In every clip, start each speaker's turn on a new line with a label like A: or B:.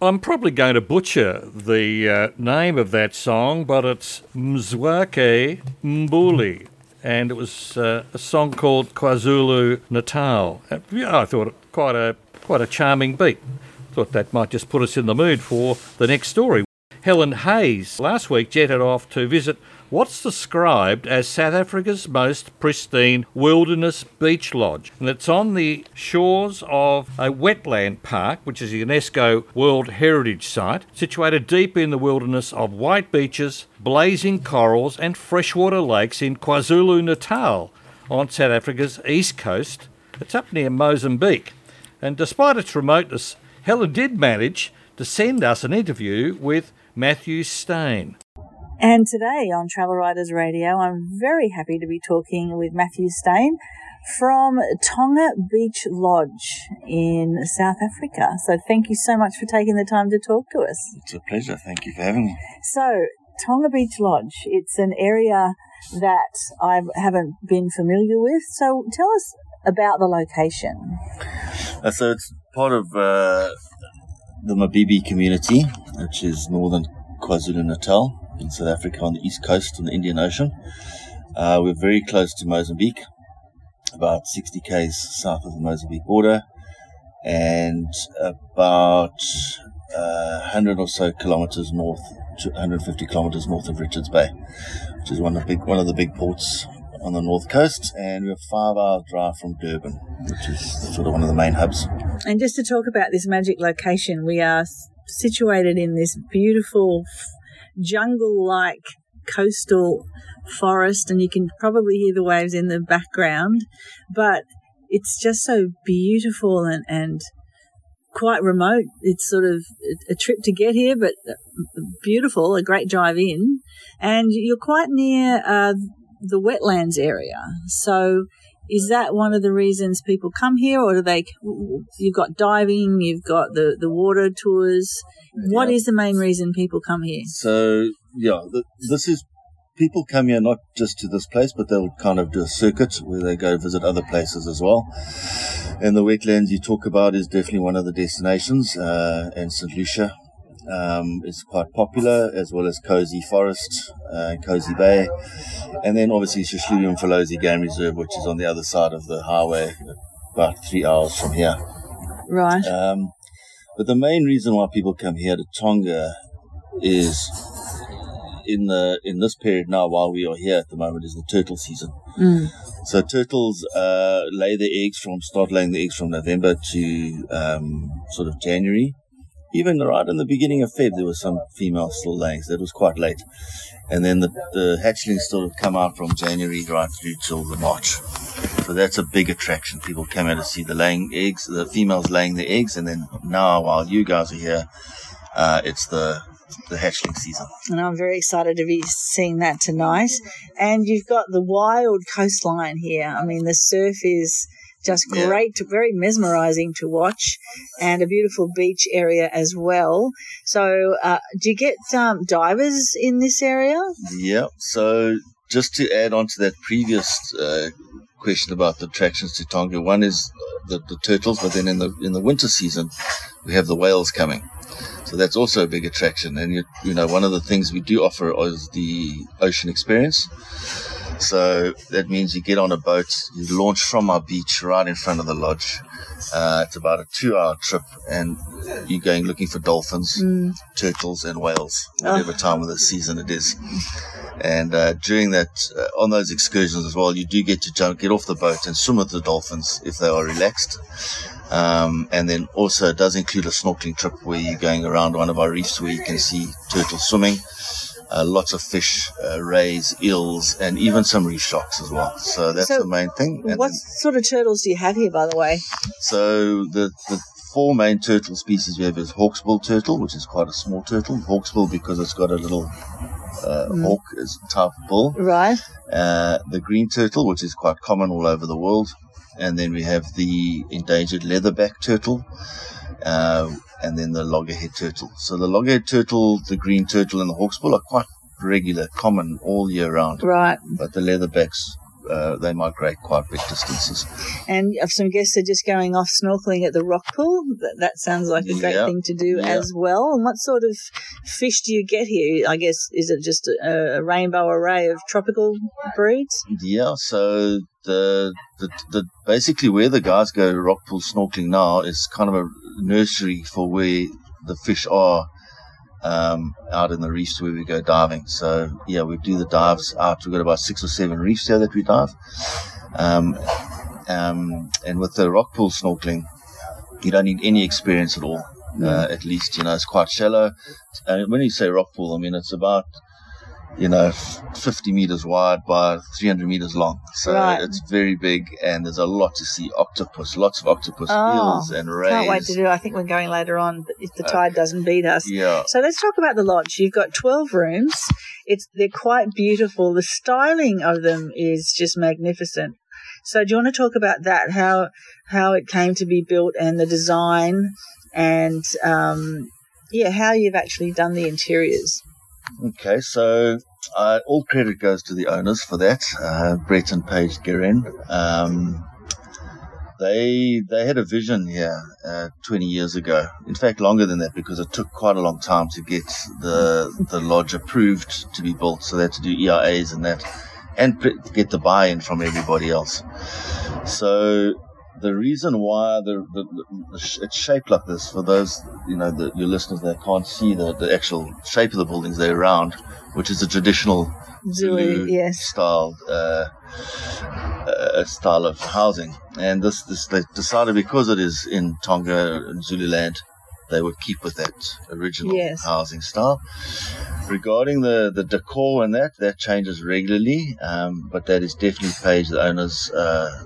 A: I'm probably going to butcher the uh, name of that song, but it's Mzwakhe Mbuli. And it was uh, a song called KwaZulu Natal. Uh, yeah, I thought it quite a quite a charming beat. Thought that might just put us in the mood for the next story. Helen Hayes last week jetted off to visit what's described as South Africa's most pristine wilderness beach lodge. And it's on the shores of a wetland park, which is a UNESCO World Heritage Site, situated deep in the wilderness of white beaches, blazing corals, and freshwater lakes in KwaZulu Natal on South Africa's east coast. It's up near Mozambique. And despite its remoteness, Helen did manage to send us an interview with Matthew Steyn.
B: And today on Travel Writers Radio, I'm very happy to be talking with Matthew Steyn from Thonga Beach Lodge in South Africa. So thank you so much for taking the time to talk to us.
C: It's a pleasure. Thank you for having me.
B: So, Thonga Beach Lodge, it's an area that I haven't been familiar with. So tell us about the location.
C: Uh, so it's part of uh, the Mabibi community, which is northern KwaZulu Natal in South Africa on the east coast on the Indian Ocean. Uh, we're very close to Mozambique, about 60 k's south of the Mozambique border, and about uh, 100 or so kilometers north, 150 kilometers north of Richards Bay, which is one of the big one of the big ports on the north coast, and we're five-hour drive from Durban, which is sort of one of the main hubs.
B: And just to talk about this magic location, we are situated in this beautiful jungle like coastal forest, and you can probably hear the waves in the background. But it's just so beautiful and, and quite remote. It's sort of a trip to get here, but beautiful, a great drive in. And you're quite near uh, the wetlands area. So is that one of the reasons people come here, or do they? You've got diving, you've got the the water tours. What is the main reason people come here?
C: So yeah, this is people come here not just to this place, but they'll kind of do a circuit where they go visit other places as well. And the wetlands you talk about is definitely one of the destinations, uh, and St. Lucia um, is quite popular, as well as Kosi Forest uh, and Kosi Bay. And then obviously Hluhluwe iMfolozi Game Reserve, which is on the other side of the highway, about three hours from here.
B: Right.
C: Um, but the main reason why people come here to Thonga is in the in this period now, while we are here at the moment, is the turtle season.
B: Mm.
C: So turtles uh, lay their eggs from start laying the eggs from November to um, sort of January even right in the beginning of Feb, there was some female still laying. So that was quite late. And then the, the hatchlings sort of come out from January right through till the March. So that's a big attraction. People come out to see the laying eggs, the females laying the eggs. And then now, while you guys are here, uh, it's the the hatchling season.
B: And I'm very excited to be seeing that tonight. And you've got the wild coastline here. I mean, the surf is just great, yeah. very mesmerizing to watch, and a beautiful beach area as well. So, uh, do you get um, divers in this area?
C: Yeah. So, just to add on to that previous uh, question about the attractions to Thonga, one is the, the turtles, but then in the in the winter season, we have the whales coming. So that's also a big attraction. And you, you know, one of the things we do offer is the ocean experience. So that means you get on a boat, you launch from our beach right in front of the lodge. Uh, it's about a two hour trip and you're going looking for dolphins, mm. turtles, and whales, whatever oh. time of the season it is. And uh, during that, uh, on those excursions as well, you do get to jump, get off the boat and swim with the dolphins if they are relaxed. Um, and then also it does include a snorkeling trip where you're going around one of our reefs where you can see turtles swimming uh, lots of fish, uh, rays, eels, and even some reef sharks as well. So that's so the main thing.
B: And what sort of turtles do you have here, by the way?
C: So the, the four main turtle species we have is hawksbill turtle, which is quite a small turtle. Hawksbill because it's got a little uh, mm. hawk type of bill.
B: Right.
C: Uh, the green turtle, which is quite common all over the world. And then we have the endangered leatherback turtle, uh, and then the loggerhead turtle. So the loggerhead turtle, the green turtle, and the hawksbill are quite regular, common all year round.
B: Right.
C: But the leatherbacks uh, they migrate quite big distances.
B: And if some guests are just going off snorkeling at the rock pool, that, that sounds like a great
C: Yeah.
B: thing to do
C: Yeah.
B: as well. And what sort of fish do you get here? I guess, is it just a, a rainbow array of tropical breeds?
C: Yeah, so the, the the basically where the guys go rock pool snorkeling now is kind of a nursery for where the fish are um, out in the reefs where we go diving. So yeah, we do the dives out. We've got about six or seven reefs here that we dive. Um, um, and with the rock pool snorkeling, you don't need any experience at all. Uh, at least you know it's quite shallow. And when you say rock pool, I mean it's about you know, 50 meters wide by 300 meters long. So
B: Right.
C: it's very big and there's a lot to see. Octopus, lots of octopus,
B: Oh,
C: eels and rays.
B: Can't wait to do it. I think we're going later on, if the
C: Uh,
B: tide doesn't beat us.
C: Yeah.
B: So let's talk about the lodge. You've got 12 rooms. It's they're quite beautiful. The styling of them is just magnificent. So do you want to talk about that? How how it came to be built and the design and um, yeah, how you've actually done the interiors.
C: Okay, so uh, all credit goes to the owners for that, uh, Brett and Paige Guerin. Um, they they had a vision here uh, 20 years ago. In fact, longer than that because it took quite a long time to get the the lodge approved to be built. So they had to do EIAs and that, and pre- get the buy-in from everybody else. So the reason why the, the, the sh- it's shaped like this for those you know the, your listeners that can't see the, the actual shape of the buildings they're around, which is a traditional
B: Zulu, yes.
C: style uh, uh, style of housing. And this this they decided because it is in Tonga and Zululand, they would keep with that original
B: Yes.
C: housing style. Regarding the, the decor and that, that changes regularly, um, but that is definitely Paige, the owner's, uh,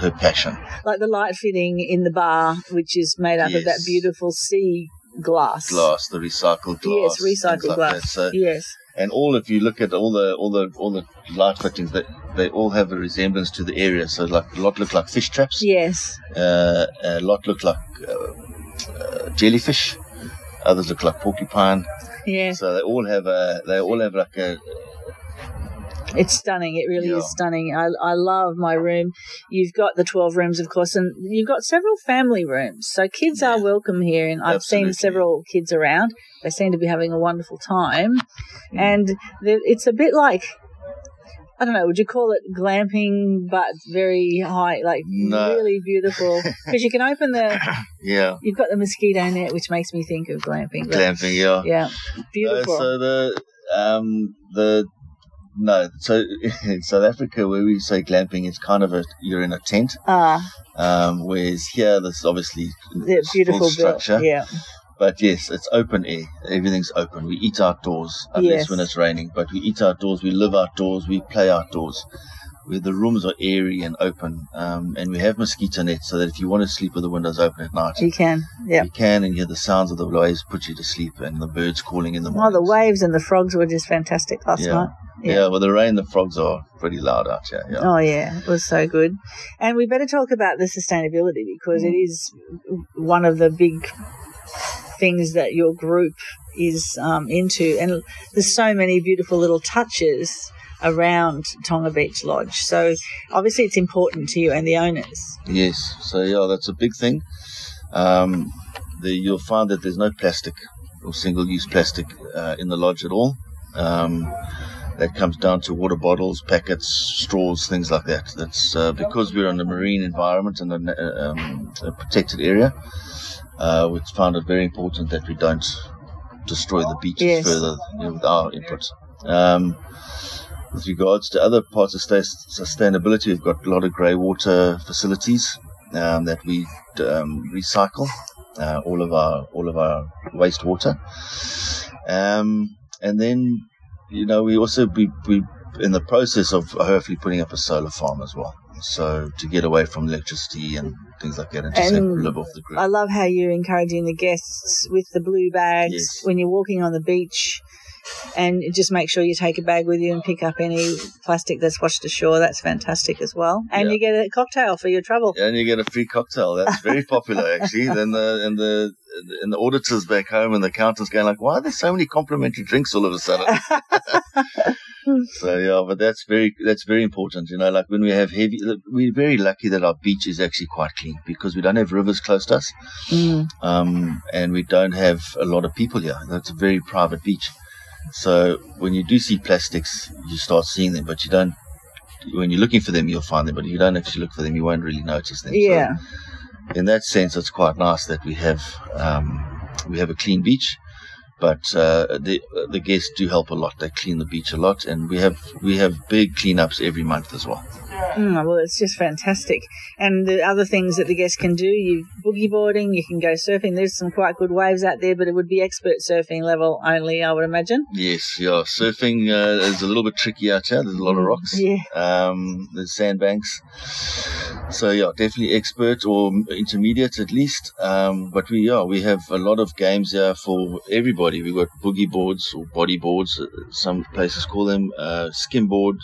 C: her passion.
B: Like the light fitting in the bar, which is made up of that beautiful sea glass.
C: Glass, the recycled glass.
B: Yes, recycled
C: like
B: glass.
C: So,
B: Yes.
C: and all if you look at all the all the all the light fittings, that they all have a resemblance to the area. So like a lot look like fish traps.
B: Yes.
C: Uh, a lot look like uh, uh, jellyfish. Others look like porcupine.
B: Yes.
C: So they all have a they all have like a
B: It's stunning. It really
C: Yeah.
B: is stunning. I, I love my room. You've got the 12 rooms, of course, and you've got several family rooms. So kids are welcome here. And I've
C: Absolutely.
B: seen several kids around. They seem to be having a wonderful time.
C: Mm.
B: And the- it's a bit like, I don't know, would you call it glamping, but very high, like
C: No.
B: really beautiful? Because you can open the,
C: yeah
B: you've got the mosquito net, which makes me think of glamping.
C: glamping. Yeah.
B: Yeah,
C: Uh,
B: beautiful.
C: so the um the no so in South Africa where we say glamping it's kind of a you're in a tent
B: ah,
C: um whereas here this obviously
B: the beautiful
C: structure
B: Yeah.
C: but yes it's open air everything's open we eat outdoors unless
B: Yes.
C: when it's raining but we eat outdoors we live outdoors we play outdoors where the rooms are airy and open um, and we have mosquito nets so that if you want to sleep with the windows open at night
B: You can. Yeah.
C: you can and hear the sounds of the waves put you to sleep and the birds calling in the morning
B: the waves and the frogs were just fantastic last
C: Yeah.
B: night.
C: Yeah.
B: Yeah.
C: with the rain, the frogs are pretty loud out here. Yeah.
B: Oh yeah, it was so good. And we better talk about the sustainability because it is one of the big things that your group is um, into, and there's so many beautiful little touches around Thonga Beach Lodge. So obviously, it's important to you and the owners.
C: Yes. So yeah, that's a big thing. Um, the, you'll find that there's no plastic or single-use plastic uh, in the lodge at all. Um, that comes down to water bottles, packets, straws, things like that. That's uh, because we're in a marine environment and a, um, a protected area. Uh, we found it very important that we don't destroy the beaches
B: Yes.
C: further you know, with our input. Um, with regards to other parts of sta- sustainability, we've got a lot of grey water facilities um, that we um, recycle uh, all of our all of our wastewater, um, and then you know we also be we in the process of hopefully putting up a solar farm as well. So to get away from electricity and things like that, and just have,
B: And
C: live off the grid.
B: I love how you're encouraging the guests with the blue bags
C: Yes.
B: when you're walking on the beach. And just make sure you take a bag with you and pick up any plastic that's washed ashore. That's fantastic as well. And
C: Yeah.
B: you get a cocktail for your trouble.
C: and you get a free cocktail. That's very popular, actually. then the and the and the auditors back home and the accountants going like, "Why are there so many complimentary drinks all of a sudden?" so yeah, but that's very that's very important. You know, like when we have heavy, we're very lucky that our beach is actually quite clean because we don't have rivers close to us,
B: Mm.
C: um, and we don't have a lot of people here. That's a very private beach. So when you do see plastics, you start seeing them, but you don't. When you're looking for them, you'll find them, but if you don't actually look for them, you won't really notice them. So
B: Yeah.
C: in that sense, it's quite nice that we have um, we have a clean beach. But uh, the the guests do help a lot. They clean the beach a lot, and we have we have big cleanups every month as well.
B: Mm, well, it's just fantastic. And the other things that the guests can do, you boogie boarding, you can go surfing. There's some quite good waves out there, but it would be expert surfing level only, I would imagine.
C: Yes, yeah. Surfing uh, is a little bit tricky out here. There's a lot of rocks.
B: Yeah.
C: Um, there's sandbanks. So yeah, definitely expert or intermediate at least. Um, but we yeah we have a lot of games here for everybody. We've got boogie boards or body boards. uh, Some places call them uh, skimboard,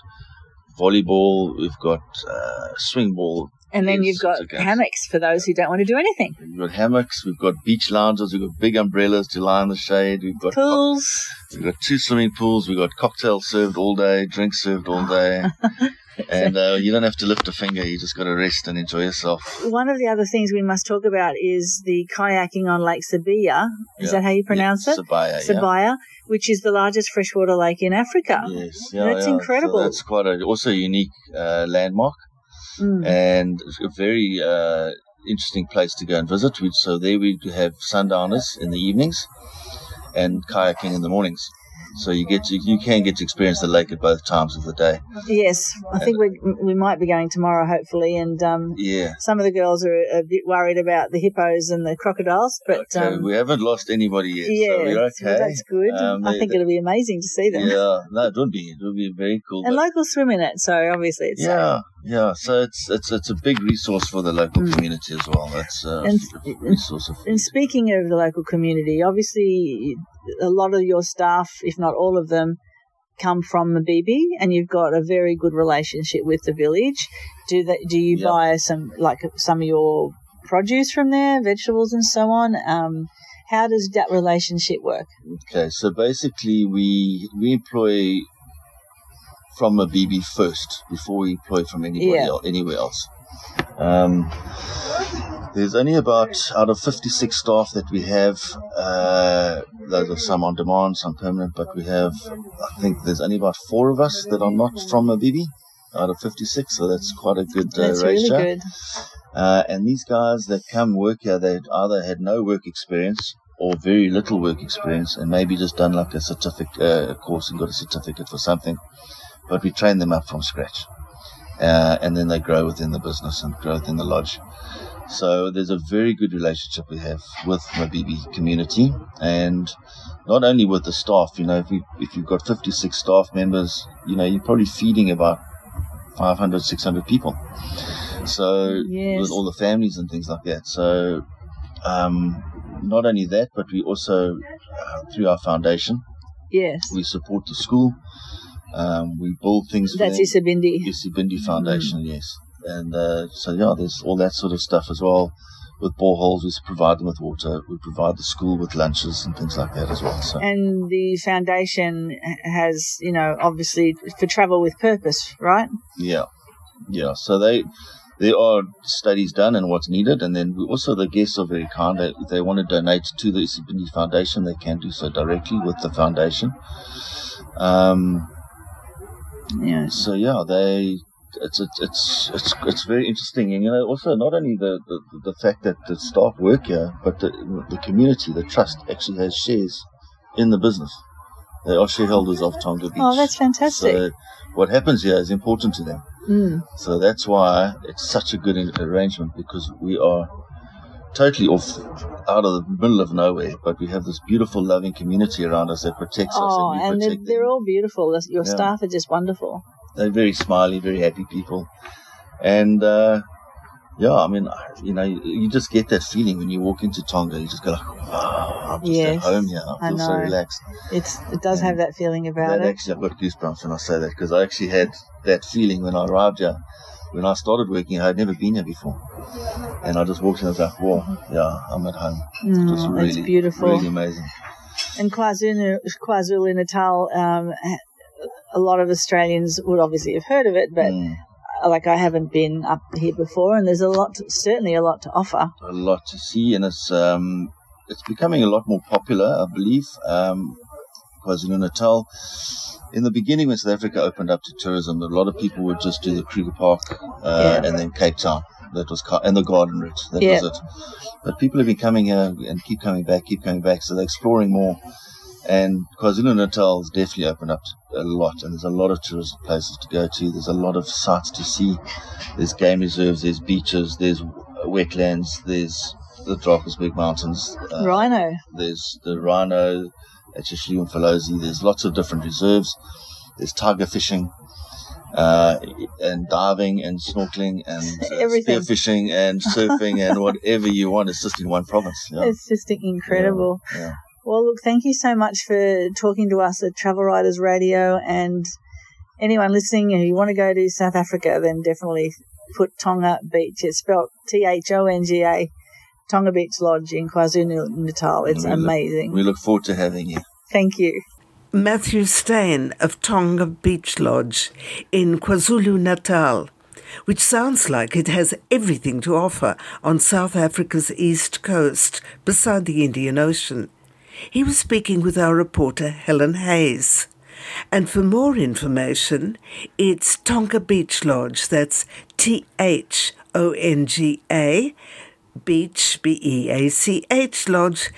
C: volleyball. We've got uh, swing ball.
B: And then you've got hammocks for those who don't want to do anything.
C: We've got hammocks. We've got beach lounges. We've got big umbrellas to lie in the shade. We've got
B: Pools.
C: We've got two swimming pools. We've got cocktails served all day, drinks served all day. and uh, you don't have to lift a finger. You just got to rest and enjoy yourself.
B: One of the other things we must talk about is the kayaking on Lake Sibaya. Is
C: Yeah.
B: that how you pronounce it?
C: Sibaya, yeah.
B: Sibaya, which is the largest freshwater lake in Africa.
C: Yes, yeah,
B: That's
C: yeah.
B: incredible.
C: So that's quite a also a unique uh, landmark
B: Mm.
C: and a very uh, interesting place to go and visit. So there we have sundowners in the evenings and kayaking in the mornings. So you get to you can get to experience the lake at both times of the day.
B: Yes, I think we we might be going tomorrow, hopefully, and um,
C: Yeah.
B: some of the girls are a bit worried about the hippos and the crocodiles, but
C: Okay,
B: um,
C: we haven't lost anybody yet.
B: yeah,
C: so we're
B: so
C: okay.
B: that's good.
C: Um,
B: I
C: they-
B: think it'll be amazing to see them.
C: Yeah, no, it would be. It would be very cool.
B: And locals swim in it, so obviously it's
C: yeah, yeah. So it's it's it's a big resource for the local
B: Mm.
C: community as well. That's uh,
B: And-
C: a resource of.
B: And speaking of the local community, obviously a lot of your staff, if not all of them, come from the Mabibi, and you've got a very good relationship with the village. Do that? Do you buy some like some of your produce from there, vegetables and so on? Um, how does that relationship work?
C: Okay, so basically we we employ from Mabibi first before we employ from anybody
B: Yeah.
C: else, anywhere else. Um, there's only about out of 56 staff that we have. Uh, those are some on demand, some permanent, but we have. I think there's only about four of us that are not from Mabibi out of 56, so that's quite a good uh,
B: That's really
C: ratio.
B: good.
C: Uh, and these guys that come work here, they either had no work experience or very little work experience, and maybe just done like a certificate, uh, course and got a certificate for something. But we train them up from scratch, uh, and then they grow within the business and grow within the lodge. So there's a very good relationship we have with the Mabibi community, and not only with the staff. You know, if you if you've got 56 staff members, you know, you're probably feeding about 500, 600 people. So
B: Yes.
C: with all the families and things like that. So um, not only that, but we also uh, through our foundation
B: Yes,
C: we support the school. Um, we build things.
B: that's. Isabindi.
C: Isibindi Foundation, yes. And uh, so yeah, there's all that sort of stuff as well. With boreholes, we provide them with water. We provide the school with lunches and things like that as well. So
B: And the foundation has, you know, obviously for travel with purpose, right?
C: Yeah, yeah. So they there are studies done and what's needed, and then we also the guests are very kind. They, if they want to donate to the Isibindi Foundation, they can do so directly with the foundation. Um,
B: Yeah.
C: so yeah, they. It's, it's it's it's it's very interesting, and you know also not only the, the, the fact that the staff work here, but the the community, the trust actually has shares in the business. They are shareholders of Thonga Beach.
B: Oh, that's fantastic.
C: So what happens here is important to them.
B: Mm.
C: So that's why it's such a good arrangement because we are totally off out of the middle of nowhere, but we have this beautiful, loving community around us that protects us.
B: Oh,
C: and we
B: and they're, they're all beautiful. Your
C: Yeah.
B: staff are just wonderful.
C: They're very smiley, very happy people, and uh, yeah, I mean, you know, you, you just get that feeling when you walk into Thonga. You just go like, "Wow, I'm just
B: Yes,
C: at home here. I
B: I
C: feel so relaxed."
B: It's it does
C: And
B: have that feeling about
C: That
B: it.
C: actually, I've got goosebumps when I say that because I actually had that feeling when I arrived here. When I started working, I had never been here before, and I just walked in and was like, "Whoa, yeah, I'm at home." Just
B: Mm,
C: really,
B: it's beautiful.
C: really amazing.
B: And KwaZulu, KwaZulu Natal, um, a lot of Australians would obviously have heard of it, but
C: Mm.
B: like I haven't been up here before, and there's a lot, certainly a lot to offer.
C: a lot to see, and it's um, it's becoming a lot more popular, I believe. Um, KwaZulu Natal. In the beginning, when South Africa opened up to tourism, a lot of people would just do the Kruger Park uh,
B: Yeah.
C: and then Cape Town. That was and the Garden Route. That
B: Yeah.
C: was it. But people have been coming here and keep coming back, keep coming back. So they're exploring more. And KwaZulu Natal has definitely opened up a lot, and there's a lot of tourist places to go to. There's a lot of sights to see. There's game reserves, there's beaches, there's wetlands, there's the Drakensberg Mountains. uh,
B: Rhino.
C: There's the Rhino at Hluhluwe-iMfolozi. There's lots of different reserves. There's tiger fishing. Uh, and diving and snorkeling and uh, spearfishing and surfing and whatever you want. It's just in one province. Yeah.
B: It's just incredible.
C: Yeah.
B: Well, look, thank you so much for talking to us at Travel Writers Radio. And anyone listening, if you want to go to South Africa, then definitely put Thonga Beach. It's spelled T H O N G A, Thonga Beach Lodge in KwaZulu Natal. It's
C: We look-
B: amazing.
C: We look forward to having you.
B: Thank you.
D: Matthew Steyn of Thonga Beach Lodge in KwaZulu Natal, which sounds like it has everything to offer on South Africa's east coast beside the Indian Ocean. He was speaking with our reporter Helen Hayes. And for more information, it's Thonga Beach Lodge. That's T H O N G A Beach B E A C H Lodge